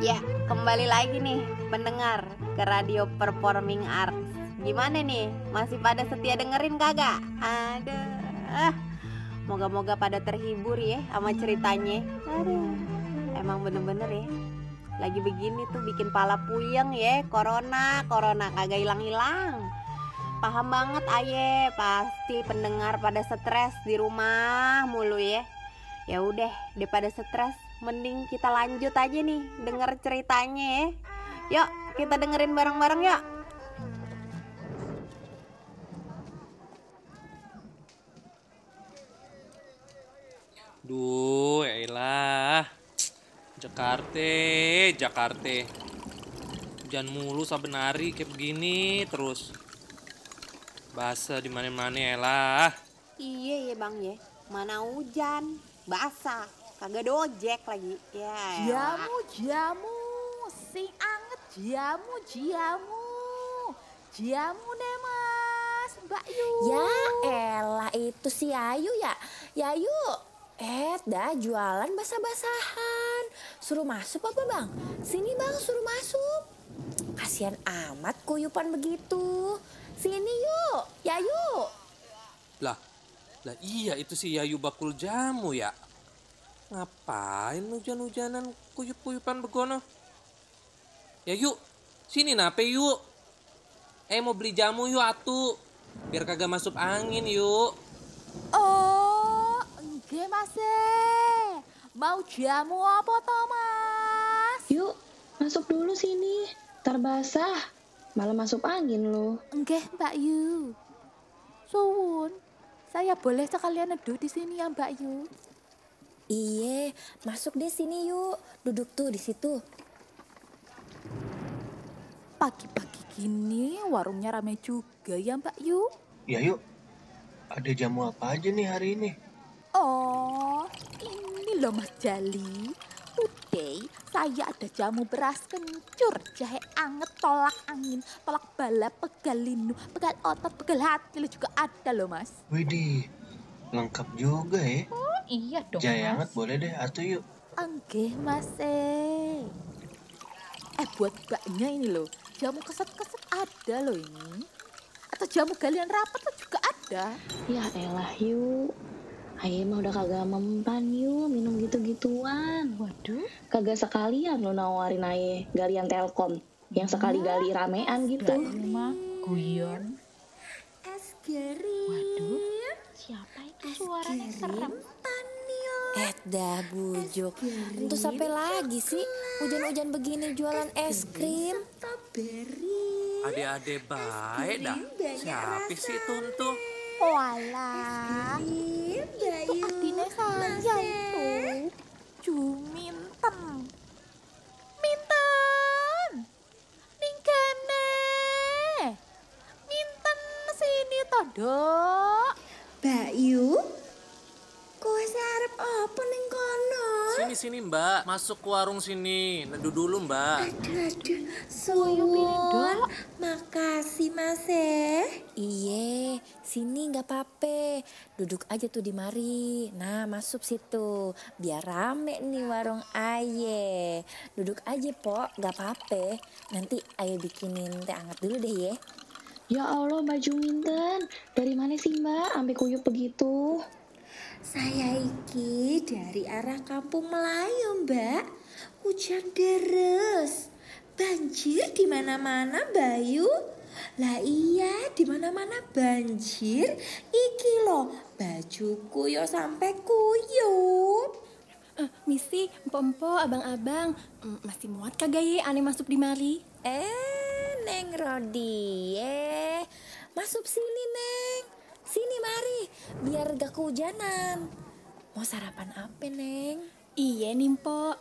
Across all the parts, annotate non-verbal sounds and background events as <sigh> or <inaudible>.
Ya, kembali lagi nih pendengar ke Radio Performing Arts. Gimana nih? Masih pada setia dengerin kagak? Ada. Moga-moga pada terhibur ya sama ceritanya. Aduh. Emang bener-bener ya. Lagi begini tuh bikin pala puyeng ya, corona, corona kagak hilang-hilang. Paham banget aye, pasti pendengar pada stres di rumah mulu ya. Ya udah, daripada stres, mending kita lanjut aja nih denger ceritanya ya. Yuk, kita dengerin bareng-bareng yuk. Duh, elah. Jakarta, Jakarta. Hujan mulu saben hari kayak begini terus. Basah di mana-mana elah. Iya ya bang ya, mana hujan, basah, kagak dojek lagi. Ya. Jamu, jamu, sing anget jamu, jamu. Jamu deh mas, Mbak Yu. Ya elah itu si Ayu ya. Yayu, eh dah jualan basah-basahan. Suruh masuk apa bang? Sini bang suruh masuk. Kasihan amat kuyupan begitu. Sini yuk, Yayu. Lah, lah iya itu si Yayu bakul jamu ya. Ngapain hujan-hujanan kuyup-kuyupan begono? Ya yuk, sini nape yuk. Eh mau beli jamu yuk atu. Biar kagak masuk angin yuk. Oh, enggak mas eh. Mau jamu apa toh mas? Yuk, masuk dulu sini. Ntar basah. Malah masuk angin lo. Enggak Mbak Yu. Suwun, saya boleh sekalian neduh di sini ya Mbak Yu. Iye, masuk deh sini yuk. Duduk tuh di situ. Pagi-pagi gini warungnya rame juga ya Mbak Yu. Ya yuk, ada jamu apa aja nih hari ini? Oh, ini loh Mas Jali. Today saya ada jamu beras kencur, jahe anget, tolak angin, tolak bala, pegal linu, pegal otot, pegal hati lo juga ada loh Mas. Widih, lengkap juga ya. Oh iya dong Jaya Mas. hangat boleh deh, atuh yuk. Enggak Mas eh. Eh buat mbaknya ini loh, jamu keset-keset ada loh ini. Atau jamu galian rapat tuh juga ada. Ya elah yuk. Ayo mah udah kagak mempan yuk minum gitu-gituan. Waduh. Kagak sekalian lo nawarin aye galian telkom. Yang sekali gali ramean gitu. Ini mah guyon. Es. Waduh. Siapa itu suaranya serem? Eh dah bujuk. Untuk sampai lagi sih hujan-hujan begini jualan es krim. Strawberry. Ade-ade baik dah. Siapa sih itu untuk? Walah. Krim, Bayu. Adine saya itu. Juminten. Minten. Ning kene. Minten sini to, Dok. Bayu. Sini mbak, masuk ke warung sini. Neduh dulu mbak. Aduh, aduh. Makasih Mas eh. Iye, sini nggak apa-apa. Duduk aja tuh di mari. Nah, masuk situ. Biar rame nih warung aye. Duduk aja, Pok. Nggak apa-apa. Nanti aye bikinin teh hangat dulu deh ya. Ya Allah Mbak Juminten. Dari mana sih Mbak? Sampai kuyup begitu. Saya iki dari arah kampung Melayu, Mbak. Hujan deres. Banjir di mana-mana, Bayu. Lah iya, di mana-mana banjir. Iki loh, bajuku yo sampai kuyup. Eh, Misi, Mpompo, abang-abang, mm, masih muat kagak ye aneh masuk di mari? Eh, Neng Rodi, eh. Masuk sini, Neng. Biar gak kehujanan. Mau sarapan apa, Neng? Iya nih, Mpo.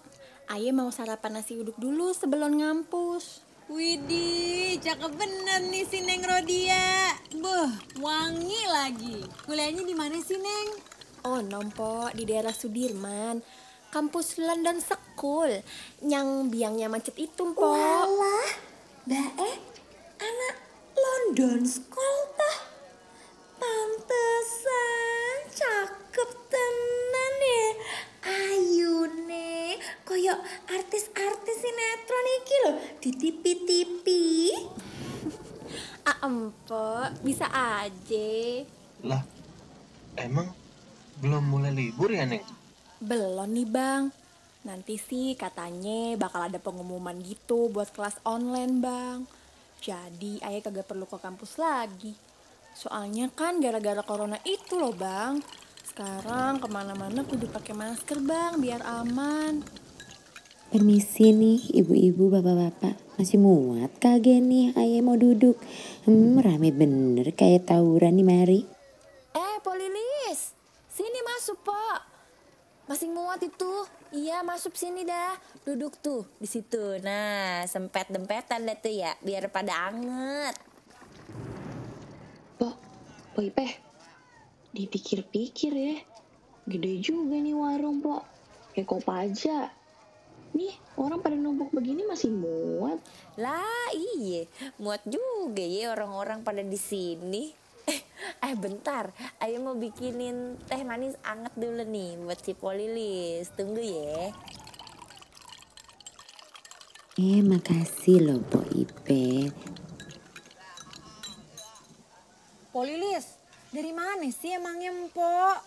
Aye mau sarapan nasi uduk dulu sebelum ngampus. Widih, cakep bener nih si Neng Rodia. Buh, wangi lagi. Kuliahnya di mana sih, Neng? Oh, nompo di daerah Sudirman. Kampus London School. Yang biangnya macet itu, Mpo. Walah, Mbak Eh, anak London School bisa aja. Lah, emang belum mulai libur ya, Neng? Belum nih bang. Nanti sih katanya bakal ada pengumuman gitu buat kelas online bang. Jadi ayah kagak perlu ke kampus lagi. Soalnya kan gara-gara corona itu loh bang. Sekarang ke mana-mana kudu pakai masker bang biar aman. Permisi nih ibu-ibu bapak-bapak Masih muat kagak nih ayah mau duduk Hmm rame bener kayak tawuran nih mari Eh, Polilis, sini masuk, Pak. Masih muat itu. Iya, masuk sini dah. Duduk tuh di situ. Nah, sempet-dempetan deh tuh ya, biar pada anget. Pok, Pok Ipeh Dipikir-pikir ya Gede juga nih warung pok Kayak kop aja Nih orang pada numpuk begini masih muat Lah, iya, muat juga ya orang-orang pada di sini. Eh, eh bentar, ayo mau bikinin teh manis anget dulu nih buat si Polilis. Tunggu ya. Eh makasih loh Pok Ipeh Polilis, dari mana sih emangnya empok?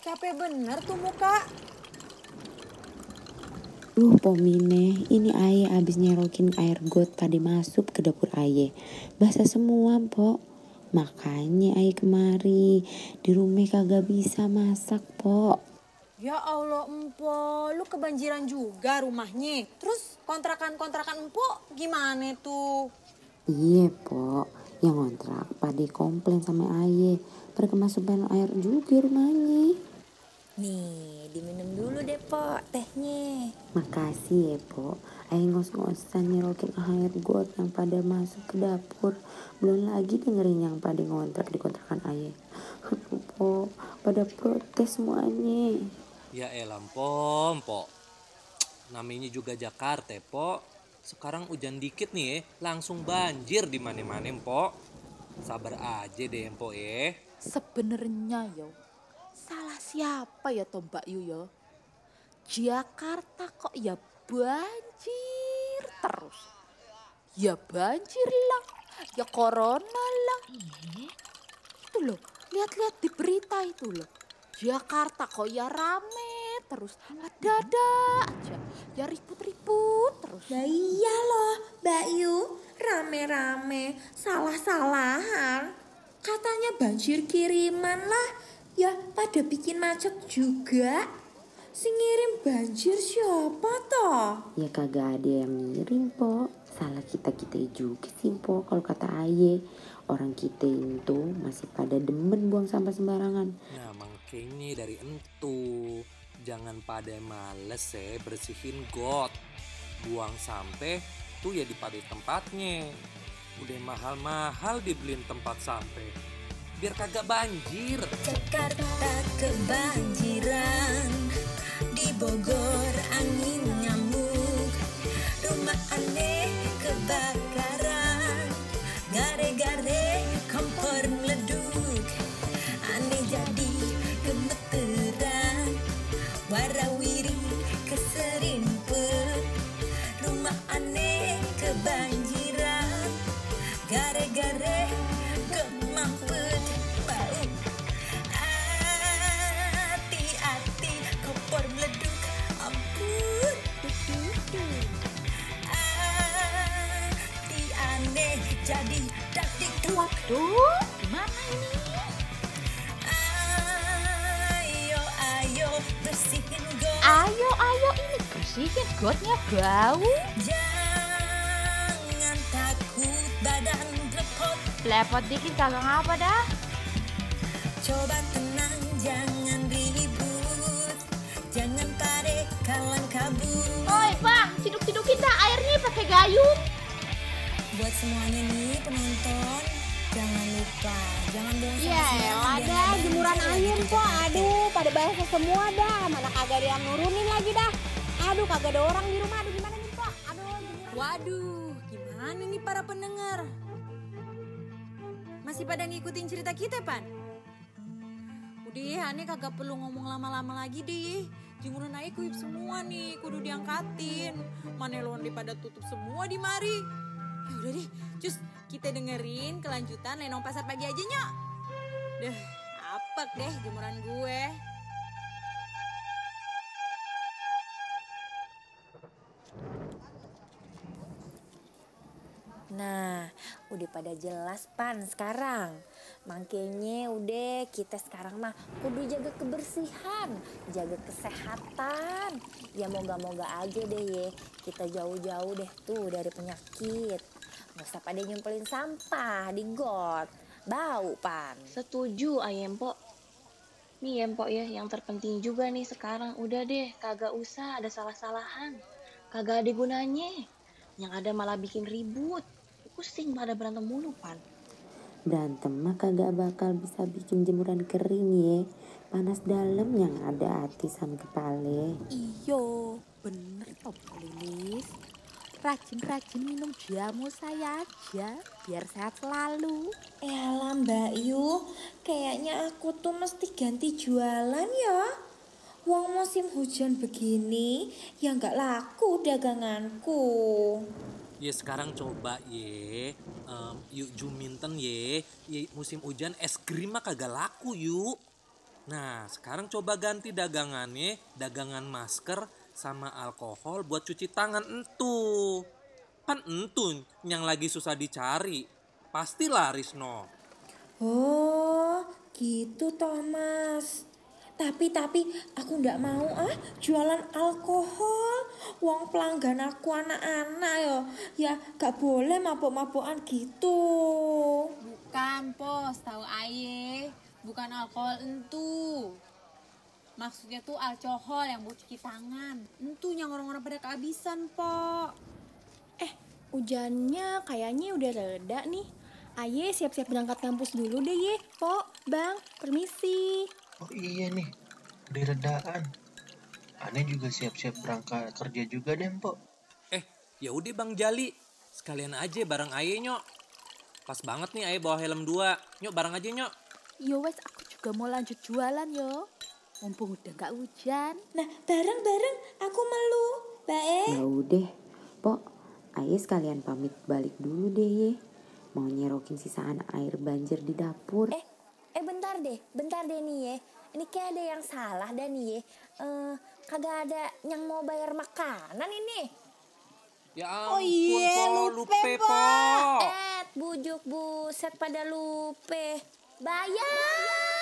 Capek bener tuh muka. Duh Pomine, ini ayah abis nyerokin air got tadi masuk ke dapur ayah. Basah semua, Pok. Makanya ayah kemari. Di rumah kagak bisa masak, Pok. Ya Allah empok, lu kebanjiran juga rumahnya. Terus kontrakan-kontrakan empok gimana tuh? Iya, Pok. Yang ngontrak pade komplain sama ayah. Pada kemasukan air juga rumahnya. Nih, diminum dulu deh, Pok, tehnya. Makasih ya, Pok. Ayah ngos-ngosan nyerokin air got yang pada masuk ke dapur. Belum lagi dengerin yang pada ngontrak di kontrakan ayah. <laughs> Aduh, Pok. Pada protes semuanya. Ya elah pom, po. Namanya juga Jakarta, po. Sekarang hujan dikit nih, eh. langsung banjir di mana-mana, po. Sabar aja deh, po, eh. Sebenarnya yo, salah siapa ya toh Mbak Yu yo? Jakarta kok ya banjir terus. Ya banjir lah, ya corona lah. Itu loh, lihat-lihat di berita itu loh. Jakarta kok ya rame terus, ada-ada aja. Ya ribut-ribut terus. Lah iya loh, Mbak Yu, rame-rame, salah-salahan. Katanya banjir kiriman lah, ya pada bikin macet juga. Si ngirim banjir siapa toh? Ya kagak ada yang ngirim, Pok. Salah kita-kita juga sih, Pok. Kalau kata ayah, orang kita itu masih pada demen buang sampah sembarangan. Nah, makanya dari entu. Jangan pada males ya bersihin got. Buang sampai tuh ya di pada tempatnya. Udah mahal-mahal dibeliin tempat sampai. Biar kagak banjir. Jakarta kebanjiran Di Bogor angin gotnya bau. Jangan takut badan repot Lepot dikit kagak ngapa dah. Coba tenang jangan ribut Jangan pada kalang kabut Oi bang, ciduk-cidukin dah airnya pakai gayung. Buat semuanya nih penonton Jangan lupa Jangan buang Ya badan jemuran lebih kok. Aduh, pada basah semua dah. Mana kagak ada yang nurunin lagi dah. Aduh, kagak ada orang di rumah. Aduh, gimana nih, Pak? Aduh, jemuran. Waduh, gimana nih para pendengar? Masih pada ngikutin cerita kita, Pan? Udah, aneh kagak perlu ngomong lama-lama lagi deh. jemuran ayah kuyup semua nih, kudu diangkatin. Mana londe pada tutup semua di mari. Ya udah deh, cus kita dengerin kelanjutan lenong pasar pagi aja nyok. Deh, apek deh jemuran gue. Nah, udah pada jelas pan sekarang. Makanya udah kita sekarang mah kudu jaga kebersihan, jaga kesehatan. Ya moga-moga aja deh ya, kita jauh-jauh deh tuh dari penyakit. Gak usah pada nyumpelin sampah di got. Bau pan. Setuju ayem Empok. Nih ya Empok ya, yang terpenting juga nih sekarang udah deh kagak usah ada salah-salahan. Kagak ada gunanya. Yang ada malah bikin ribut. Pusing pada berantem mulu pan. Berantem mah kagak bakal bisa bikin jemuran kering ye. Panas dalam yang ada hati sama kepala. Iyo, bener toh Bu Lilis. Rajin-rajin minum jamu saya aja, biar sehat selalu. Elah Mbak Yu, kayaknya aku tuh mesti ganti jualan ya. Wong musim hujan begini, ya nggak laku daganganku. Ya sekarang coba ye, em, yuk juminten ye, ye musim hujan es krim mah kagak laku yuk. Nah sekarang coba ganti dagangannya, dagangan masker sama alkohol buat cuci tangan entu. Kan entu yang lagi susah dicari, pasti laris no. Oh, gitu Thomas. Tapi tapi aku ndak mau ah jualan alkohol. Wong pelanggan aku anak-anak yo. Ya gak boleh mabuk-mabukan gitu. Bukan pos, tahu aye. Bukan alkohol entu. Maksudnya tuh alkohol yang buat cuci tangan. Entu yang orang-orang pada kehabisan, po. Eh, hujannya kayaknya udah reda nih. Aye siap-siap berangkat kampus dulu deh ye. Pok, bang, permisi. Oh iya nih, udah redaan. Aneh juga siap-siap berangkat kerja juga deh, Mpok. Eh, ya udah Bang Jali, sekalian aja bareng Aye nyok. Pas banget nih Aye bawa helm dua, nyok bareng aja nyok. Yo wes aku juga mau lanjut jualan yo. Mumpung udah gak hujan. Nah, bareng-bareng aku melu. Baik. Ya udah, Pok, Aye sekalian pamit balik dulu deh ye. Mau nyerokin sisaan air banjir di dapur. Eh, eh bentar deh, bentar deh nih ya. Ini kayak ada yang salah dan nih ya. Eh, kagak ada yang mau bayar makanan ini. Ya Oh ampun, iya, Po, lupe, lupe, Po. Po. Eh, bujuk buset pada lupe. Bayar.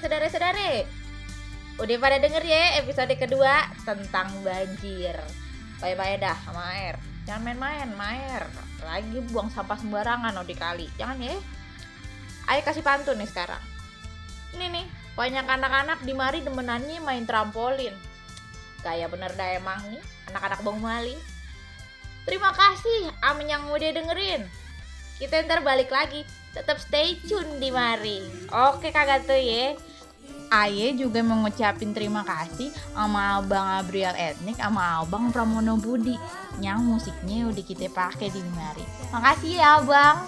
Saudara-saudari? Udah pada denger ya episode kedua tentang banjir. Bye-bye dah sama air. Jangan main-main, main. Lagi buang sampah sembarangan oh di kali. Jangan ya. Ayo kasih pantun nih sekarang. Ini nih, banyak anak-anak di mari demenannya main trampolin. Kayak bener dah emang nih, anak-anak Bang Mali. Terima kasih Amin yang udah dengerin. Kita ntar balik lagi. Tetap stay tune di mari. Oke kagak tuh ya. Aye juga mengucapin terima kasih sama Abang Abriel Etnik sama Abang Pramono Budi yang musiknya udah kita pakai di mari. Makasih ya Abang.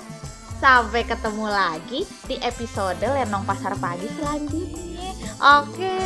Sampai ketemu lagi di episode Lenong Pasar Pagi selanjutnya. Oke.